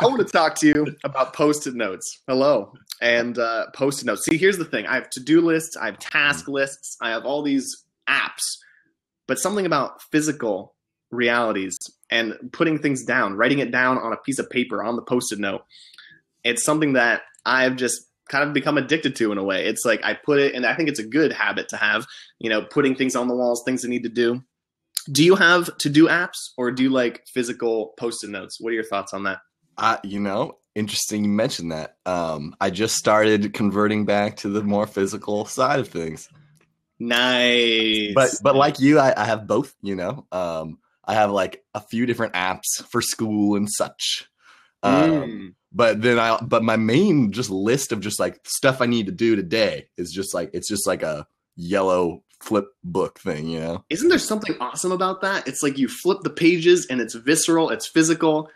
I want to talk to you about post-it notes. Hello, and uh, post-it notes. See, here's the thing: I have to-do lists, I have task lists, I have all these apps, but something about physical realities and putting things down, writing it down on a piece of paper on the post-it note. It's something that I've just kind of become addicted to in a way. It's like I put it, and I think it's a good habit to have. You know, putting things on the walls, things I need to do. Do you have to do apps or do you like physical post-it notes? What are your thoughts on that? You know, interesting you mentioned that. Um, I just started converting back to the more physical side of things. Nice. But but like you, I, I have both, you know. Um, I have like a few different apps for school and such. Um, Mm. but then I but my main just list of just like stuff I need to do today is just like it's just like a yellow flip book thing, you know. Isn't there something awesome about that? It's like you flip the pages and it's visceral, it's physical.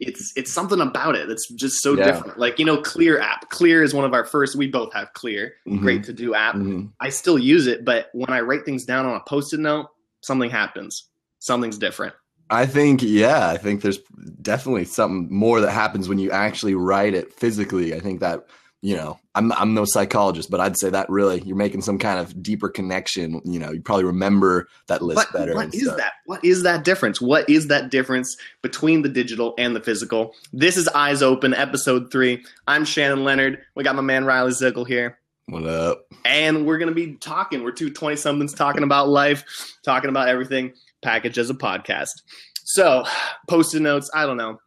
It's it's something about it that's just so Yeah. different. Like, you know, Clear app. Clear is one of our first we both have Clear. Mhm. Great to do app. Mhm. I still use it, but when I write things down on a post-it note, something happens. Something's different. I think yeah, I think there's definitely something more that happens when you actually write it physically. I think that you know, I'm I'm no psychologist, but I'd say that really you're making some kind of deeper connection. You know, you probably remember that list But better. what is stuff. that? What is that difference? What is that difference between the digital and the physical? This is Eyes Open, episode three. I'm Shannon Leonard. We got my man Riley Zickle here. What up? and we're going to be talking. We're two 20 somethings talking about life, talking about everything, packaged as a podcast. So, post it notes, I don't know.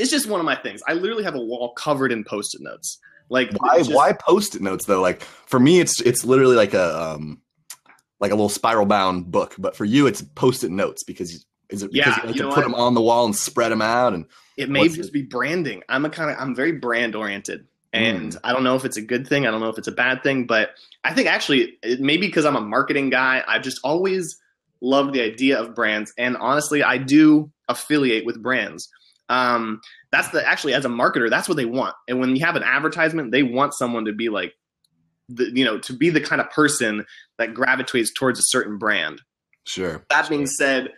It's just one of my things. I literally have a wall covered in post it notes. Like, Why just- why post-it notes though? Like for me, it's it's literally like a um like a little spiral bound book, but for you, it's post-it notes because is it because Yeah, you like you to put what? them on the wall and spread them out and It may just it? be branding. I'm a kind of I'm very brand oriented. And Mm. I don't know if it's a good thing. I don't know if it's a bad thing, but I think actually maybe because I'm a marketing guy, I've just always loved the idea of brands. And honestly, I do affiliate with brands. Um, that's the actually as a marketer, that's what they want. And when you have an advertisement, they want someone to be like the you know, to be the kind of person that gravitates towards a certain brand. sure. That being said,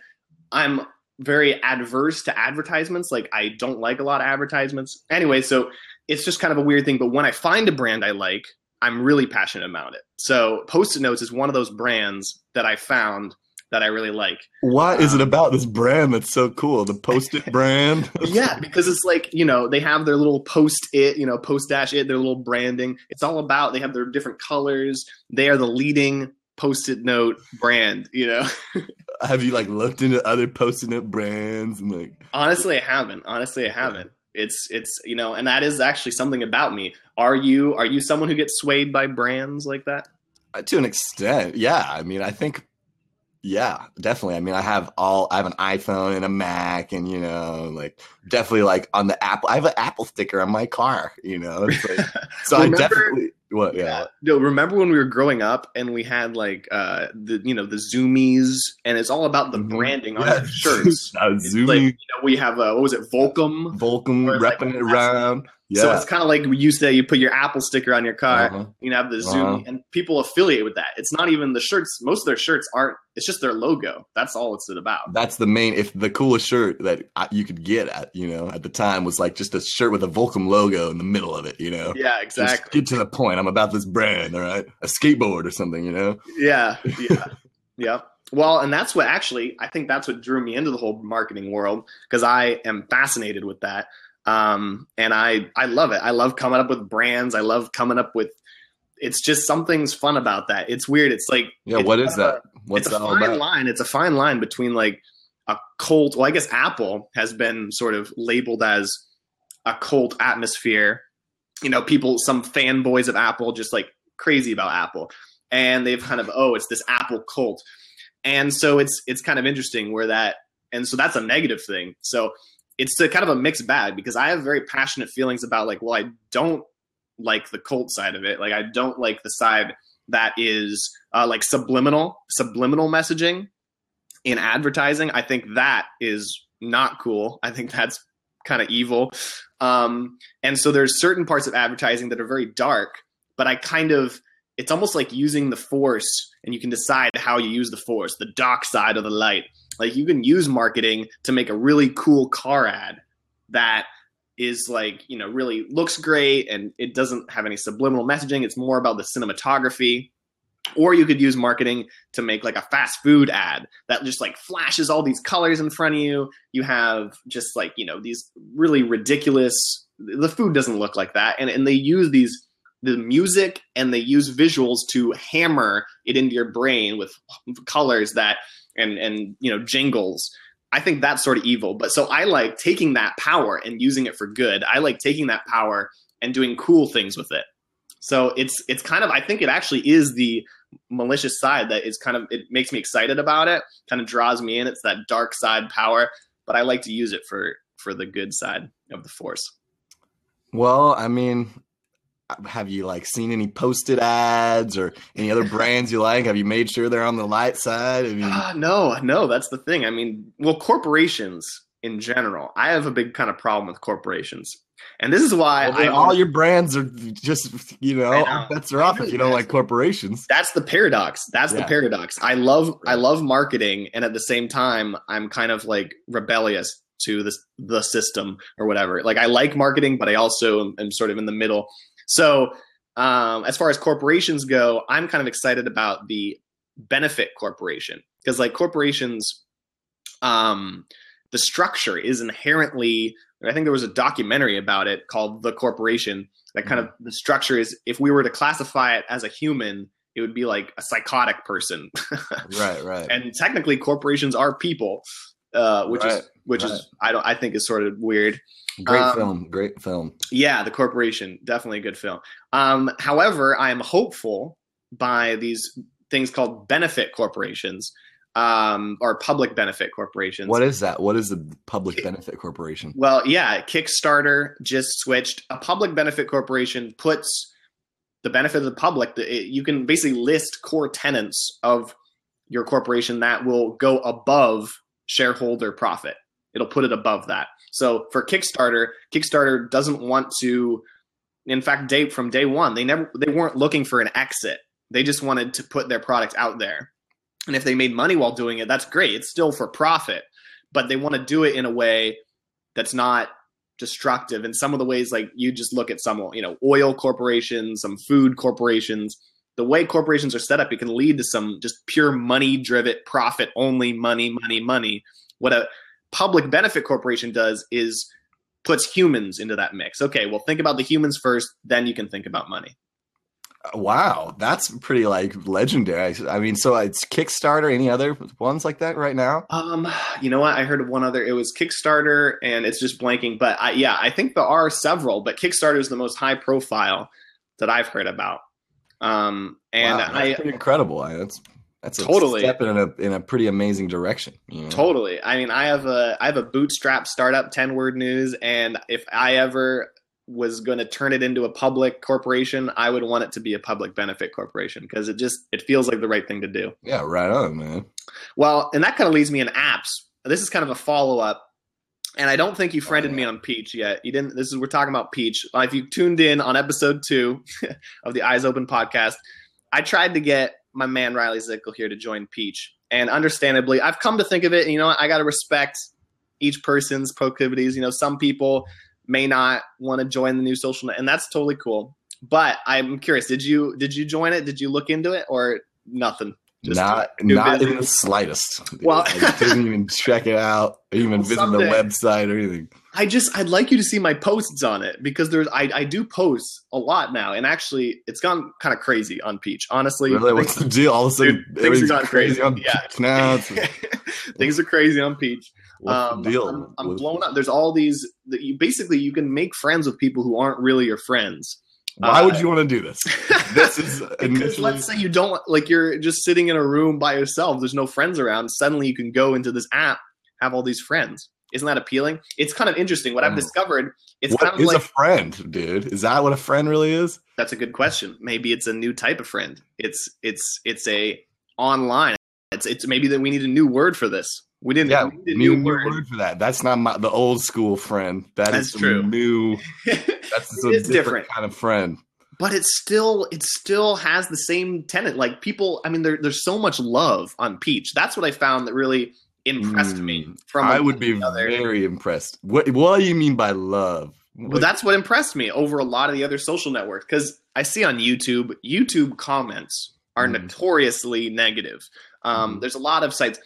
I'm very adverse to advertisements. Like I don't like a lot of advertisements. Anyway, so it's just kind of a weird thing. But when I find a brand I like, I'm really passionate about it. So Post-it Notes is one of those brands that I found that I really like. What is Um, it about this brand that's so cool? The post-it brand? yeah, because it's like, you know, they have their little post it, you know, post dash it, their little branding. It's all about they have their different colors. They are the leading post-it note brand, you know. Have you like looked into other post-it note brands and like Honestly, I haven't. Honestly, I haven't. It's it's you know, and that is actually something about me. Are you are you someone who gets swayed by brands like that? uh, to an extent? Yeah, I mean, I think yeah, definitely. I mean, I have all I have an iPhone and a Mac and you know, like definitely like on the Apple I have an Apple sticker on my car, you know. Like, so I definitely what yeah. No, remember when we were growing up and we had like uh the you know the Zumiez and it's all about the Mhm. branding on Yeah, shirts. Was like you know, we have uh, what was it Volcom? Or it's like- repping it around. Yeah. So it's kind of like we used to you put your Apple sticker on your car. Uh-huh. You know, have the zoom, Uh-huh. and people affiliate with that. It's not even the shirts. Most of their shirts aren't. It's just their logo. That's all it's about. That's the main. If the coolest shirt that I, you could get at, you know, at the time was like just a shirt with a Volcom logo in the middle of it, you know. Yeah, Just exactly. get to the point. I'm about this brand, all right? A skateboard or something, you know. Yeah, yeah, yeah. Well, and that's what actually I think that's what drew me into the whole marketing world because I am fascinated with that. Um, and I I love it. I love coming up with brands. I love coming up with. It's just something's fun about that. It's weird. It's like Yeah. it's what is that? What's it's a that all fine about? line. It's a fine line between like a cult. Well, I guess Apple has been sort of labeled as a cult atmosphere. You know, people, some fanboys of Apple, just like crazy about Apple, and they've kind of oh, it's this Apple cult, and so it's it's kind of interesting where that, and so that's a negative thing. So it's a kind of a mixed bag because I have very passionate feelings about like, well, I don't like the cult side of it. Like, I don't like the side that is uh, like subliminal subliminal messaging in advertising. I think that is not cool. I think that's kind of evil. Um, and so there's certain parts of advertising that are very dark but i kind of it's almost like using the force and you can decide how you use the force the dark side of the light. Like you can use marketing to make a really cool car ad that is like you know really looks great and it doesn't have any subliminal messaging. It's more about the cinematography. Or you could use marketing to make like a fast food ad that just like flashes all these colors in front of you. You have just like you know these really ridiculous the food doesn't look like that and, and they use these the music and they use visuals to hammer it into your brain with colors that and and you know jingles. I think that's sort of evil but so i like taking that power and using it for good. I like taking that power and doing cool things with it. So it's it's kind of i think it actually is the malicious side that is kind of it makes me excited about it kind of draws me in. It's that dark side power but i like to use it for for the good side of the force. Well, I mean, have you like seen any posted ads or any other brands you like? Have you made sure they're on the light side? I mean, Ah, no, no, that's the thing. I mean, well, corporations in general, I have a big kind of problem with corporations, and this is why well, I all your brands are just you know, know. bets are off if you don't like corporations. that's the paradox. That's the paradox. I love I love marketing, and at the same time, I'm kind of like rebellious to this the system or whatever. Like I like marketing, but I also am, am sort of in the middle. So um, as far as corporations go, I'm kind of excited about the benefit corporation because like corporations, um, the structure is inherently. I think there was a documentary about it called The Corporation. That kind of the structure is if we were to classify it as a human, it would be like a psychotic person. Right, right. and technically, corporations are people, uh, which Right, is which right. is I don't I think is sort of weird. great um, film, great film. Yeah, The Corporation, definitely a good film. Um, however, I am hopeful by these things called benefit corporations um, or public benefit corporations. What is that? What is the public benefit corporation? Well, yeah, Kickstarter just switched. A public benefit corporation puts the benefit of the public. the- it- You can basically list core tenants of your corporation that will go above shareholder profit. It'll put it above that. So for Kickstarter, Kickstarter doesn't want to. In fact, day from day one, they never they weren't looking for an exit. They just wanted to put their product out there. And if they made money while doing it, that's great. It's still for profit, but they want to do it in a way that's not destructive in some of the ways like you just look at some you know oil corporations some food corporations the way corporations are set up it can lead to some just pure money driven profit only money money money what a public benefit corporation does is puts humans into that mix okay well think about the humans first then you can think about money Wow, that's pretty like legendary. I mean, so it's Kickstarter. Any other ones like that right now? Um, you know what? I heard of one other. It was Kickstarter, and it's just blanking. But I, yeah, I think there are several, but Kickstarter is the most high profile that I've heard about. Um, and wow, that's I pretty incredible. I, that's that's a Totally. step in a in a pretty amazing direction. you know? totally. I mean, I have a I have a bootstrap startup, ten word news, and if I ever was going to turn it into a public corporation, I would want it to be a public benefit corporation because it just it feels like the right thing to do. Yeah, right on, man. Well, and that kind of leads me in apps. This is kind of a follow up. And I don't think you friended me on Peach yet. You didn't. This is we're talking about Peach. Uh, if you tuned in on episode two of the Eyes Open podcast, I tried to get my man Riley Zickel here to join Peach, and understandably, I've come to think of it. You know, I got to respect each person's proclivities. You know, some people may not want to join the new social net, and that's totally cool. But I'm curious. Did you did you join it? Did you look into it or nothing? Just not not in the slightest. Well- I didn't even check it out, even Well, visit someday. the website or anything. I just I'd like you to see my posts on it because there's I, I do posts a lot now and actually it's gone kind of crazy on Peach honestly Really, what's the deal? All of a sudden, Dude, things are gone crazy crazy. on Yeah. Peach now. Things are crazy on Peach what's um, the deal? I'm, I'm blown up there's all these that you basically you can make friends with people who aren't really your friends Why uh, would you want to do this? This is initially. let's say you don't like you're just sitting in a room by yourself there's no friends around suddenly you can go into this app have all these friends isn't that appealing it's kind of interesting what i've Mm. discovered it's What kind of is like a friend, dude? Is that what a friend really is? That's a good question. Maybe it's a new type of friend. It's it's it's a online. It's it's maybe that we need a new word for this. We didn't. Yeah, we a new, new, word. word for that. That's not my, the old school friend. That That's is true. new. That's a different, different. kind of friend. but it still it still has the same tenant. Like people, I mean, there, there's so much love on Peach. That's what I found that really impressed me. Mm, From I would be very impressed. What What do you mean by love? Well, that's what impressed me over a lot of the other social networks because I see on YouTube, YouTube comments are Mhm. notoriously negative. Um, Mhm. There's a lot of sites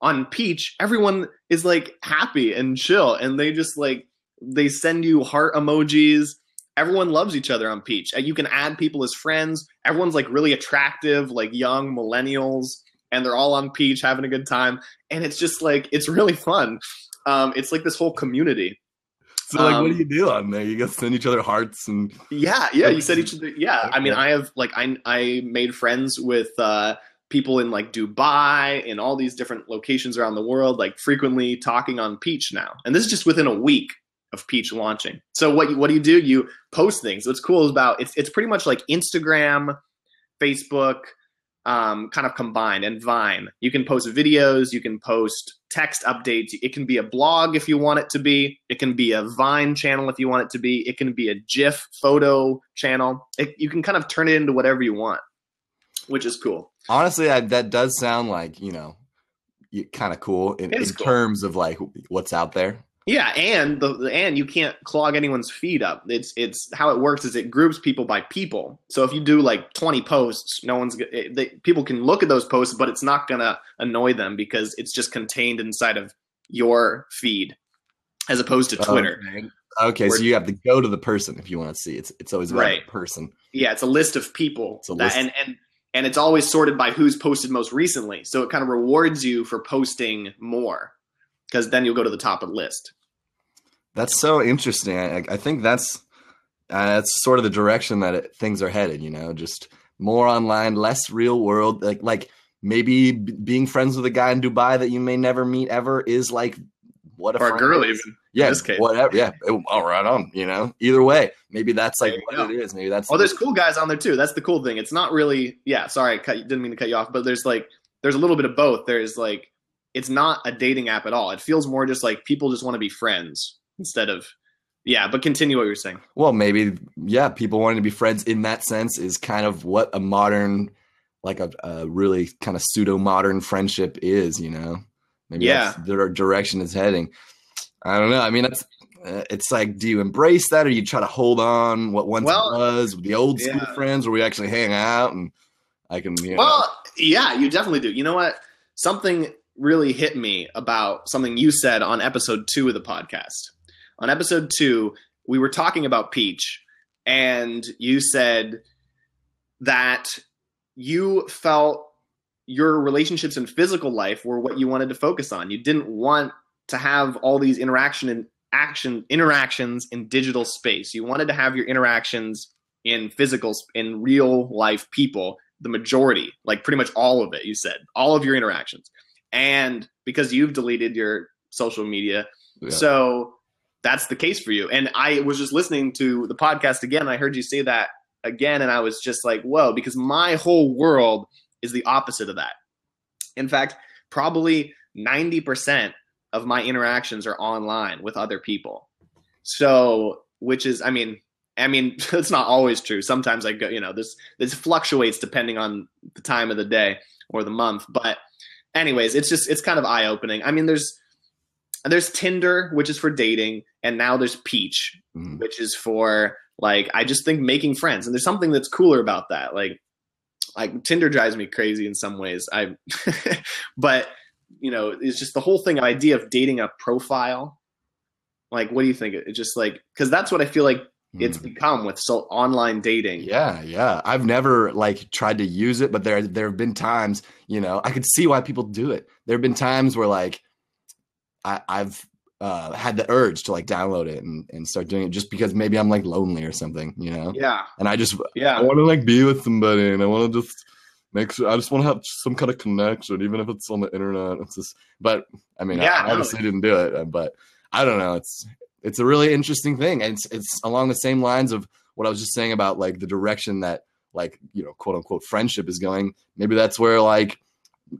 on Peach. Everyone is like happy and chill, and they just like they send you heart emojis. Everyone loves each other on Peach. Uh, You can add people as friends. Everyone's like really attractive, like young millennials, and they're all on Peach having a good time. And it's just like it's really fun. Um, it's like this whole community. so like, what um, do you do on there? You go send each other hearts and Yeah, yeah. You said each other. Yeah, I mean, I have like I I made friends with uh, people in like Dubai in all these different locations around the world, like frequently talking on Peach now. And this is just within a week of Peach launching. So what you, what do you do? You post things. What's cool is about it's it's pretty much like Instagram, Facebook, um, kind of combined, and Vine. You can post videos. You can post text updates. It can be a blog if you want it to be. It can be a Vine channel if you want it to be. It can be a GIF photo channel. It, you can kind of turn it into whatever you want, which is cool. honestly, I, that does sound like you know, kind of cool in, in cool. terms of like what's out there. Yeah, and the, and you can't clog anyone's feed up. It's it's how it works is it groups people by people. So if you do like 20 posts, no one's it, they, people can look at those posts, but it's not gonna annoy them because it's just contained inside of your feed, as opposed to Twitter. Okay, Okay, so you have to go to the person if you want to see. It's it's always about Right. the person. Yeah, it's a list of people It's a that, and and and it's always sorted by who's posted most recently. So it kind of rewards you for posting more because then you'll go to the top of the list. That's so interesting. I, I think that's uh, that's sort of the direction that it, things are headed. You know, just more online, less real world. Like like maybe b- being friends with a guy in Dubai that you may never meet ever is like what a Or a girl is. even. Yeah, whatever. Yeah, all right on. You know, either way, maybe that's like what go. it is. Maybe that's Oh, there's cool guys on there too. That's the cool thing. It's not really yeah. Sorry, I cut, didn't mean to cut you off, but there's like there's a little bit of both. There's like it's not a dating app at all. It feels more just like people just want to be friends instead of yeah. But continue what you're saying. Well, maybe yeah, people wanting to be friends in that sense is kind of what a modern, like a, a really kind of pseudo modern friendship is. You know, maybe Yeah. that's the direction it's heading. I don't know. I mean, it's uh, it's like, do you embrace that, or you try to hold on what once Well, was the old school yeah. friends, where we actually hang out and I can, you know, Well, yeah, you definitely do. You know what? Something really hit me about something you said on episode two of the podcast. On episode two, we were talking about Peach, and you said that you felt your relationships in physical life were what you wanted to focus on. You didn't want to have all these interaction and action interactions in digital space. You wanted to have your interactions in physical in real life people the majority, like pretty much all of it, you said, all of your interactions. And because you've deleted your social media, Yeah. so that's the case for you. And I was just listening to the podcast again, I heard you say that again, and I was just like, whoa, because my whole world is the opposite of that. In fact, probably 90% of my interactions are online with other people. So, which is, I mean, I mean, it's not always true. Sometimes I go, you know, this this fluctuates depending on the time of the day or the month. But anyways, it's just it's kind of eye opening. I mean, there's there's Tinder, which is for dating, and now there's Peach, Mhm. which is for like I just think making friends. And there's something that's cooler about that. Like like Tinder drives me crazy in some ways. I but you know, it's just the whole thing idea of dating a profile. Like what do you think? It just like cuz that's what I feel like it's Mhm. become with so online dating. Yeah, yeah. I've never like tried to use it, but there there have been times, you know, I could see why people do it. There have been times where like I, I've uh, had the urge to like download it and, and start doing it just because maybe I'm like lonely or something, you know. Yeah. And I just yeah, I want to like be with somebody, and I want to just make sure. I just want to have some kind of connection, even if it's on the internet. It's just, but I mean, Yeah, I obviously didn't do it, uh, but I don't know. It's it's a really interesting thing, and it's it's along the same lines of what I was just saying about like the direction that like you know quote unquote friendship is going. Maybe that's where like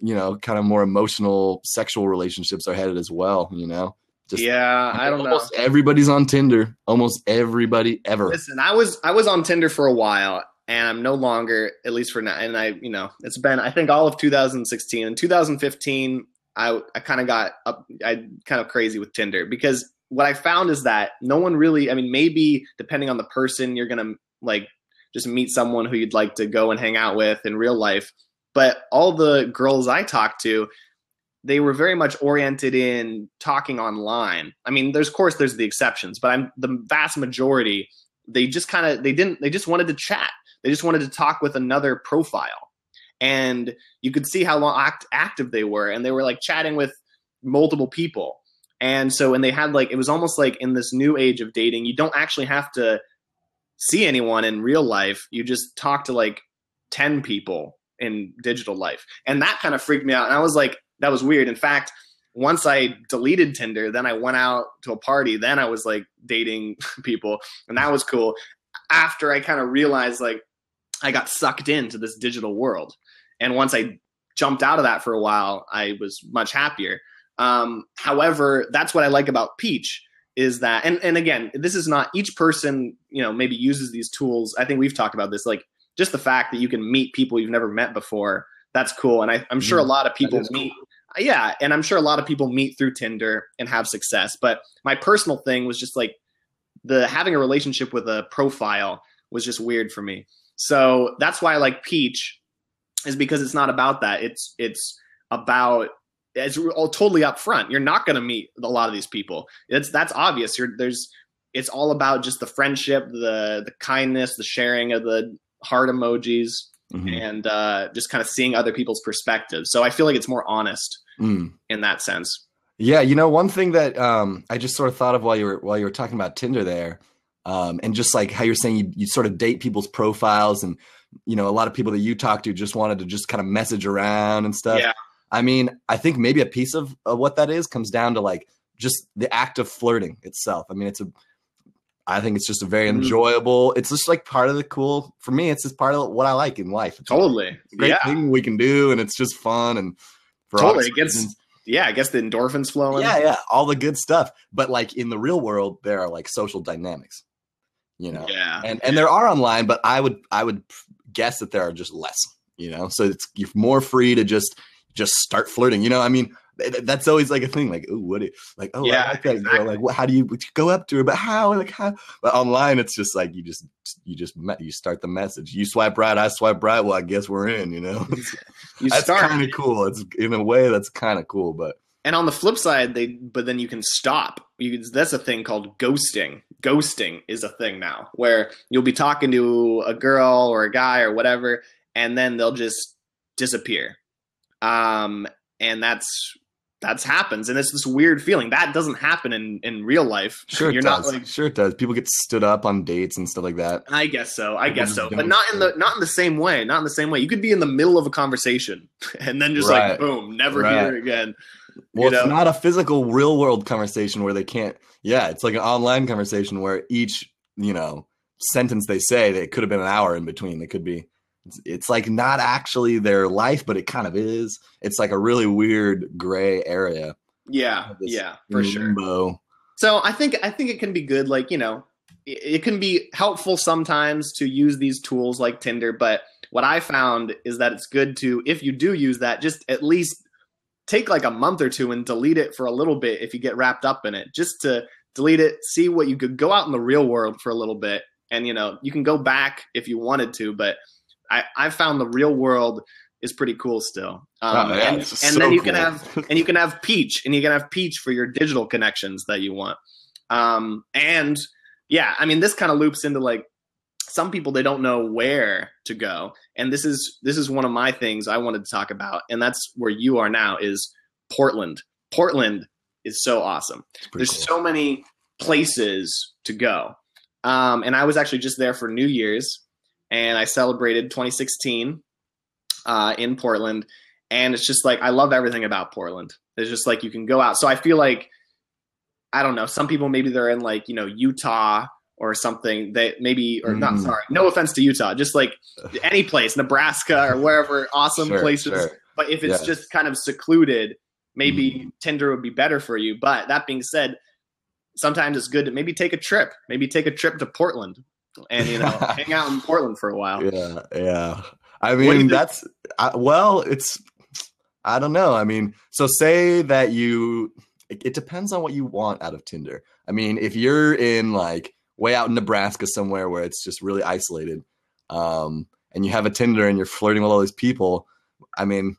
you know kind of more emotional sexual relationships are headed as well. You know. Just yeah, I don't know. almost everybody's on Tinder. Almost everybody ever. Listen, I was I was on Tinder for a while, and I'm no longer, at least for now. And I, you know, it's been I think all of 2016 and 2015. I I kind of got up, I kind of crazy with Tinder because what I found is that no one really, I mean, maybe depending on the person, you're going to like just meet someone who you'd like to go and hang out with in real life. But all the girls I talked to, they were very much oriented in talking online. I mean, there's of course there's the exceptions, but I'm the vast majority. They just kind of they didn't they just wanted to chat. They just wanted to talk with another profile, and you could see how long act, active they were, and they were like chatting with multiple people. And so, and they had like it was almost like in this new age of dating, you don't actually have to see anyone in real life. You just talk to like ten people in digital life, and that kind of freaked me out. And I was like, that was weird. In fact, once I deleted Tinder, then I went out to a party. Then I was like dating people, and that was cool. After I kind of realized like I got sucked into this digital world, and once I jumped out of that for a while, I was much happier. Um, however, that's what I like about Peach is that, and and again, this is not each person you know maybe uses these tools. I think we've talked about this, like just the fact that you can meet people you've never met before. That's cool, and I, am sure a mm-hmm. lot of people meet. Cool yeah, and I'm sure a lot of people meet through Tinder and have success. But my personal thing was just like the having a relationship with a profile was just weird for me. So that's why I like Peach, is because it's not about that. It's it's about it's all totally upfront. You're not going to meet a lot of these people. It's that's obvious. You're there's it's all about just the friendship, the the kindness, the sharing of the heart emojis, mm-hmm. and uh, just kind of seeing other people's perspectives. So I feel like it's more honest mm. in that sense. Yeah, you know, one thing that um, I just sort of thought of while you were while you were talking about Tinder there, um, and just like how you're saying you, you sort of date people's profiles, and you know, a lot of people that you talk to just wanted to just kind of message around and stuff. Yeah. I mean, I think maybe a piece of, of what that is comes down to like just the act of flirting itself. I mean, it's a I think it's just a very mm-hmm. enjoyable. It's just like part of the cool for me. It's just part of what I like in life. It's totally, great yeah. thing we can do, and it's just fun and totally. It gets yeah, I guess the endorphins flowing. Yeah, yeah, all the good stuff. But like in the real world, there are like social dynamics, you know. Yeah, and and there are online, but I would I would guess that there are just less, you know. So it's you're more free to just just start flirting. You know, I mean, that's always like a thing. Like, oh, what? It, like, oh, yeah, I like that exactly. girl. Like, what, how do you, you go up to her? But how? Like, how? But online, it's just like you just you just met, you start the message. You swipe right, I swipe right. Well, I guess we're in. You know, you that's kind of cool. It's in a way that's kind of cool, but. And on the flip side, they but then you can stop. You that's a thing called ghosting. Ghosting is a thing now where you'll be talking to a girl or a guy or whatever, and then they'll just disappear. Um, and that's that's happens and it's this weird feeling. That doesn't happen in in real life. Sure you're not like sure it does. People get stood up on dates and stuff like that. I guess so. I guess so. but not in the not in the same way not in the same way. You could be in the middle of a conversation and then just right. like boom never right. hear it again. Well it's know? not a physical real world conversation where they can't yeah it's like an online conversation where each you know sentence they say they could have been an hour in between. They could be it's, it's like not actually their life, but it kind of is. It's like a really weird gray area. Yeah, yeah, for limbo. sure. So I think I think it can be good. Like you know, it, it can be helpful sometimes to use these tools like Tinder. But what I found is that it's good to, if you do use that, just at least take like a month or two and delete it for a little bit if you get wrapped up in it. Just to delete it, see what you could go out in the real world for a little bit, and you know you can go back if you wanted to, but I, I found the real world is pretty cool still. Um, oh, yeah, and, and so then you cool. can have and you can have Peach and you can have Peach for your digital connections that you want. Um, and yeah, I mean this kind of loops into like some people they don't know where to go, and this is this is one of my things I wanted to talk about, and that's where you are now is Portland. Portland is so awesome. There's cool. so many places to go. Um, and I was actually just there for New Year's and I celebrated 2016 uh, in Portland. And it's just like I love everything about Portland. It's just like you can go out. So I feel like I don't know. Some people maybe they're in like you know Utah or something that maybe or mm. not. Sorry, no offense to Utah, just like any place, Nebraska or wherever, awesome sure, places. Sure. But if it's just kind of secluded, maybe mm. Tinder would be better for you. But that being said, sometimes it's good to maybe take a trip. Maybe take a trip to Portland and you know hang out in Portland for a while. Yeah, yeah. I mean, that's I, well, it's I don't know. I mean, so say that you it, it depends on what you want out of Tinder. I mean, if you're in like way out in Nebraska somewhere where it's just really isolated, um, and you have a Tinder and you're flirting with all these people, I mean,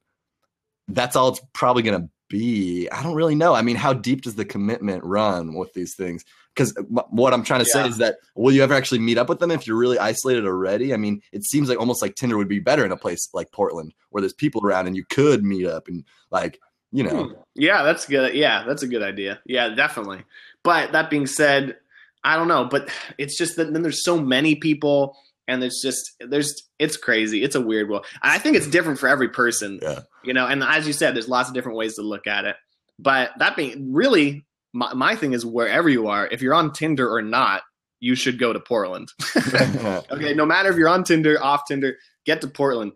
that's all it's probably gonna be. I don't really know. I mean, how deep does the commitment run with these things? Because what I'm trying to yeah. say is that will you ever actually meet up with them if you're really isolated already? I mean, it seems like almost like Tinder would be better in a place like Portland where there's people around and you could meet up and like you know. Hmm. Yeah, that's good. Yeah, that's a good idea. Yeah, definitely. But that being said, I don't know. But it's just that then there's so many people and there's just there's it's crazy it's a weird world i think it's different for every person yeah. you know and as you said there's lots of different ways to look at it but that being really my, my thing is wherever you are if you're on tinder or not you should go to portland. Okay no matter if you're on tinder off tinder get to portland.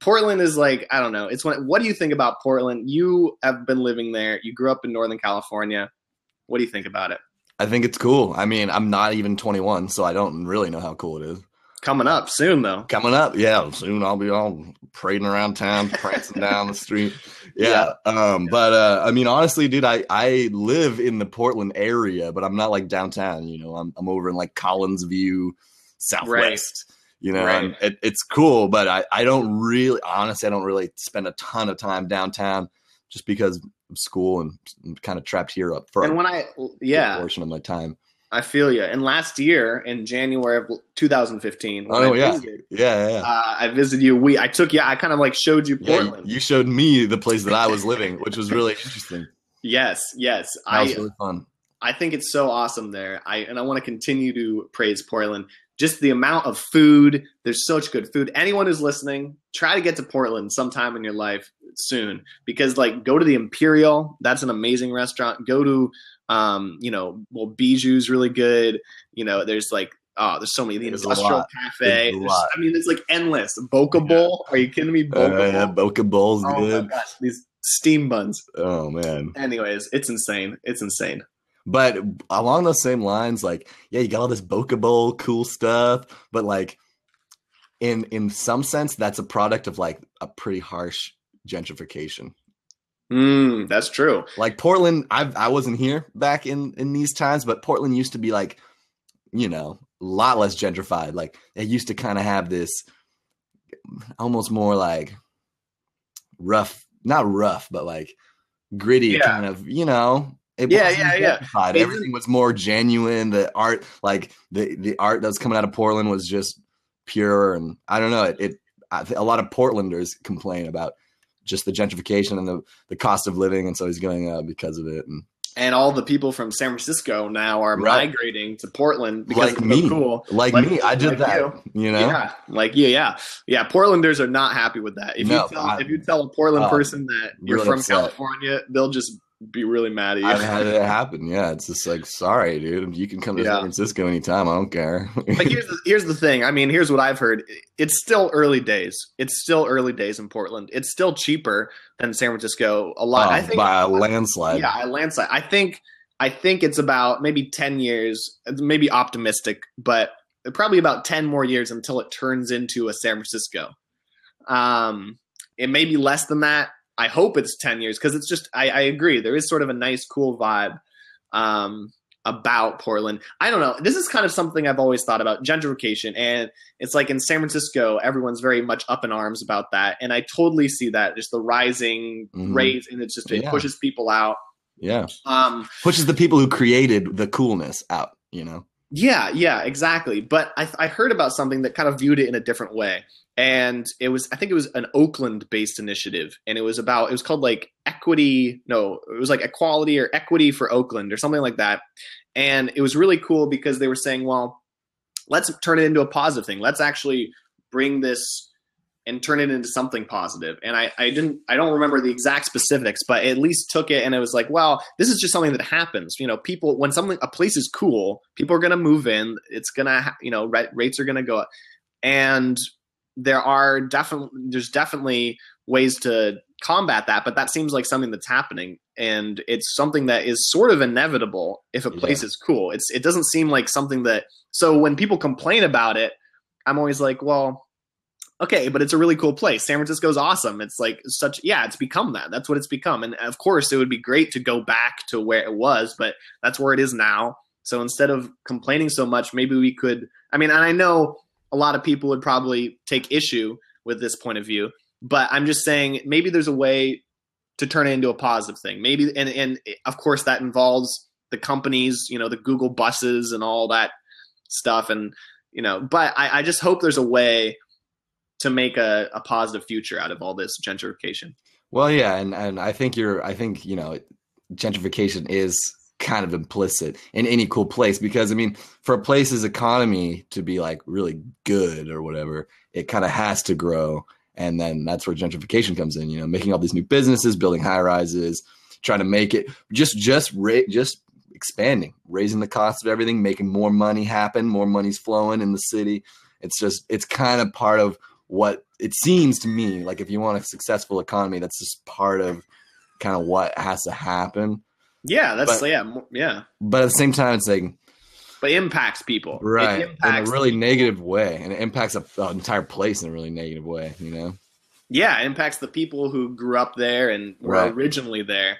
Portland is like i don't know it's when, what do you think about portland? You have been living there you grew up in northern california. What do you think about it? I think it's cool. I mean, I'm not even 21, so I don't really know how cool it is. Coming up soon, though. Coming up, yeah. Soon I'll be all parading around town, prancing down the street. Yeah. yeah. Um, but uh, I mean, honestly, dude, I I live in the Portland area, but I'm not like downtown. You know, I'm I'm over in like Collinsview, Southwest. Right. You know, right. it, it's cool, but I I don't really, honestly, I don't really spend a ton of time downtown just because of school and I'm kind of trapped here up for and when I yeah portion of my time. I feel you. And last year in January of 2015, oh yeah. Visited, yeah, yeah, uh, I visited you. We I took you. I kind of like showed you Portland. Yeah, you showed me the place that I was living, which was really interesting. Yes, yes, that I, was really fun. I think it's so awesome there. I and I want to continue to praise Portland. Just the amount of food. There's such good food. Anyone who's listening, try to get to Portland sometime in your life soon because like go to the Imperial. That's an amazing restaurant. Go to um, you know, well, Bijou's really good. You know, there's like oh, there's so many. The there's Industrial Cafe. I mean, it's like endless. Boke Bowl. Are you kidding me? Boke uh, yeah, Boke Bowl's oh good. Gosh, these steam buns. Oh man. Anyways, it's insane. It's insane. But along those same lines, like, yeah, you got all this Boke Bowl cool stuff, but like in in some sense, that's a product of like a pretty harsh gentrification. Mm, that's true. Like Portland, I I wasn't here back in in these times, but Portland used to be like, you know, a lot less gentrified. Like it used to kind of have this almost more like rough, not rough, but like gritty yeah. kind of, you know. It yeah, yeah, yeah. Everything was more genuine. The art, like the the art that was coming out of Portland, was just pure. And I don't know. It, it a lot of Portlanders complain about just the gentrification and the, the cost of living, and so he's going uh, because of it. And and all the people from San Francisco now are right. migrating to Portland because like me. cool. Like, like, me, I did like that. You. you. know, yeah, like yeah, yeah, yeah. Portlanders are not happy with that. If no, you tell, I, if you tell a Portland uh, person that you're really from upset. California, they'll just be really mad at you. I've had it happen. Yeah, it's just like, sorry, dude. You can come to yeah. San Francisco anytime. I don't care. but here's the, here's the thing. I mean, here's what I've heard. It's still early days. It's still early days in Portland. It's still cheaper than San Francisco. A lot. Uh, I think by a landslide. Yeah, a landslide. I think. I think it's about maybe ten years. Maybe optimistic, but probably about ten more years until it turns into a San Francisco. Um, it may be less than that I hope it's 10 years because it's just, I, I, agree. There is sort of a nice, cool vibe um, about Portland. I don't know. This is kind of something I've always thought about gentrification. And it's like in San Francisco, everyone's very much up in arms about that. And I totally see that just the rising mm-hmm. rate and it's just, it yeah. pushes people out. Yeah. Um, pushes the people who created the coolness out, you know? Yeah, yeah, exactly. But I, I heard about something that kind of viewed it in a different way. And it was i think it was an oakland based initiative. And it was about it was called like equity no it was like equality or equity for oakland or something like that. And it was really cool because they were saying well let's turn it into a positive thing. Let's actually bring this and turn it into something positive. and I, I didn't i don't remember the exact specifics but at least took it and it was like well this is just something that happens you know people when something a place is cool people are going to move in it's going to you know rates are going to go up and there are definitely there's definitely ways to combat that, but that seems like something that's happening, and it's something that is sort of inevitable if a place yeah. is cool. It's it doesn't seem like something that. So when people complain about it, I'm always like, well, okay, but it's a really cool place. San Francisco's awesome. It's like such, yeah, it's become that. That's what it's become. And of course, it would be great to go back to where it was, but that's where it is now. So instead of complaining so much, maybe we could. I mean, and I know a lot of people would probably take issue with this point of view, but I'm just saying maybe there's a way to turn it into a positive thing. Maybe, and and of course that involves the companies, you know, the Google buses and all that stuff, and you know. But I, I just hope there's a way to make a, a positive future out of all this gentrification. Well, yeah, and and I think you're. I think you know, gentrification is kind of implicit in any cool place because I mean, for a place's economy to be like really good or whatever, it kind of has to grow, and then that's where gentrification comes in. You know, making all these new businesses, building high rises, trying to make it just just ra- just expanding, raising the cost of everything, making more money happen, more money's flowing in the city. It's just it's kind of part of what it seems to me like if you want a successful economy that's just part of kind of what has to happen. Yeah that's But- yeah yeah. but at the same time it's like but impacts people. It right in a really people. negative way and it impacts a, an entire place in a really negative way you know? Yeah it impacts the people who grew up there and were Right. originally there.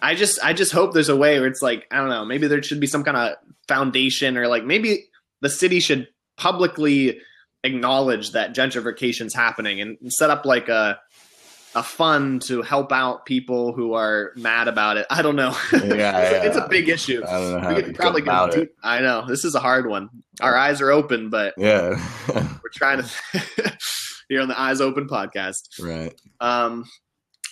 I just i just hope there's a way where it's like i don't know maybe there should be some kind of foundation or like maybe the city should publicly acknowledge that gentrification's happening and set up like a a fund to help out people who are mad about it. I don't know. Yeah, it's, a- it's a big issue. i don't know how We could probably go about it deep. I know this is a hard one. Our eyes are open, but yeah we're trying to here on the Eyes Open podcast. right Um,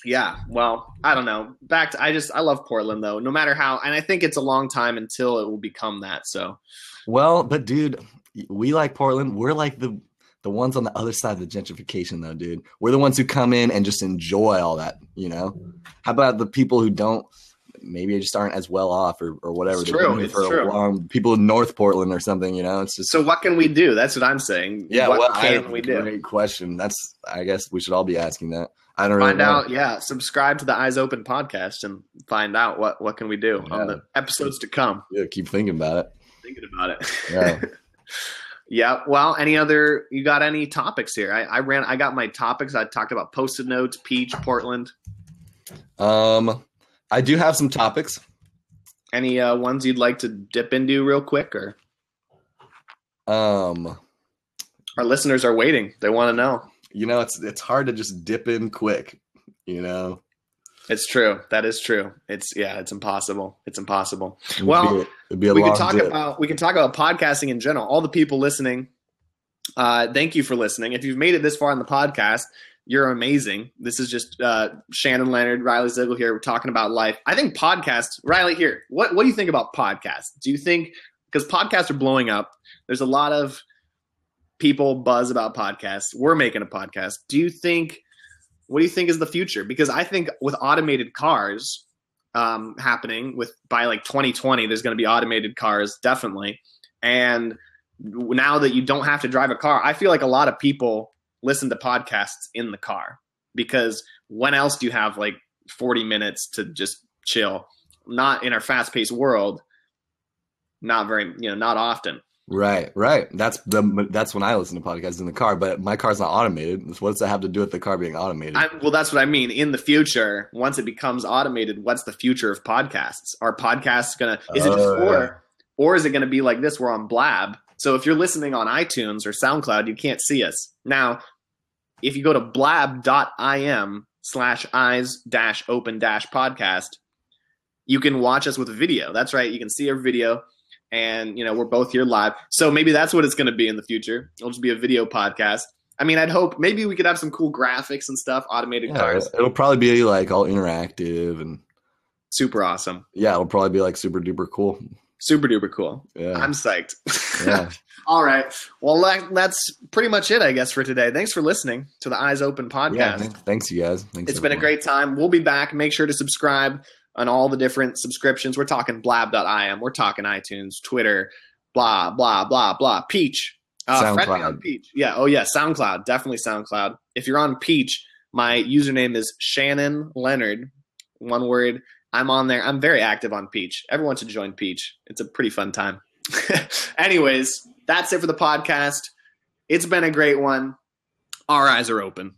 yeah. Well, I don't know. Back to I just I love Portland though. No matter how, and I think it's a long time until it will become that. So well but dude we like portland we're like the the ones on the other side of the gentrification though dude we're the ones who come in and just enjoy all that you know how about the people who don't maybe they just aren't as well off or, or whatever It's true, it's for true. long- people in north portland or something you know it's just so what can we do? That's what I'm saying. yeah what well can we do? great question that's i guess we should all be asking that i don't really Find know. out. Yeah, subscribe to the Eyes Open podcast and find out what what can we do on the episodes to come. yeah keep thinking about it Thinking about it. Yeah. Yeah. Well, any other? You got any topics here? I, I ran. I got my topics. I talked about post-it notes, Peach, Portland. um i do have some topics Any uh, ones you'd like to dip into real quick, or um our listeners are waiting. They want to know. you know it's it's hard to just dip in quick you know It's true. That is true. It's yeah. It's impossible. It's impossible. It'd Well, be a, it'd be a we can talk dip. about we can talk about podcasting in general. All the people listening, uh, thank you for listening. If you've made it this far in the podcast, you're amazing. This is just uh, Shannon Leonard, Riley Ziegel here. We're talking about life. I think podcasts. Riley, here. What what do you think about podcasts? Do you think because podcasts are blowing up? There's a lot of people buzz about podcasts. We're making a podcast. Do you think? What do you think is the future? Because I think with automated cars um, happening with by like 2020, there's going to be automated cars definitely. And now that you don't have to drive a car, I feel like a lot of people listen to podcasts in the car because when else do you have like 40 minutes to just chill? Not in our fast-paced world. Not very, you know, not often. Right, right. That's the that's when I listen to podcasts in the car. But my car's not automated. What does that have to do with the car being automated? I, well, that's what I mean. In the future, once it becomes automated, what's the future of podcasts? Are podcasts gonna? Is it just Oh, or, or is it gonna be like this? We're on Blab. So if you're listening on iTunes or SoundCloud, you can't see us now. If you go to blab.im slash eyes dash open dash podcast, you can watch us with a video. That's right. You can see our video, and you know we're both here live. So maybe that's what it's going to be in the future. It'll just be a video podcast. I mean, I'd hope maybe we could have some cool graphics and stuff, automated yeah, cars. it'll probably be like all interactive and Super awesome. yeah, it'll probably be like super duper cool. Super duper cool. Yeah, I'm psyched. yeah. All right. Well, that, that's pretty much it, I guess, for today. Thanks for listening to the Eyes Open podcast. yeah thanks, thanks, you guys. Thanks It's been a great time. We'll be back. Make sure to subscribe on all the different subscriptions. We're talking blab.im. We're talking iTunes, Twitter, blah, blah, blah, blah. Peach. Uh, SoundCloud. on Peach. Yeah. Oh, yeah. SoundCloud. Definitely SoundCloud. If you're on Peach, my username is Shannon Leonard. One word. I'm on there. I'm very active on Peach. Everyone should join Peach. It's a pretty fun time. Anyways, that's it for the podcast. It's been a great one. our eyes are open.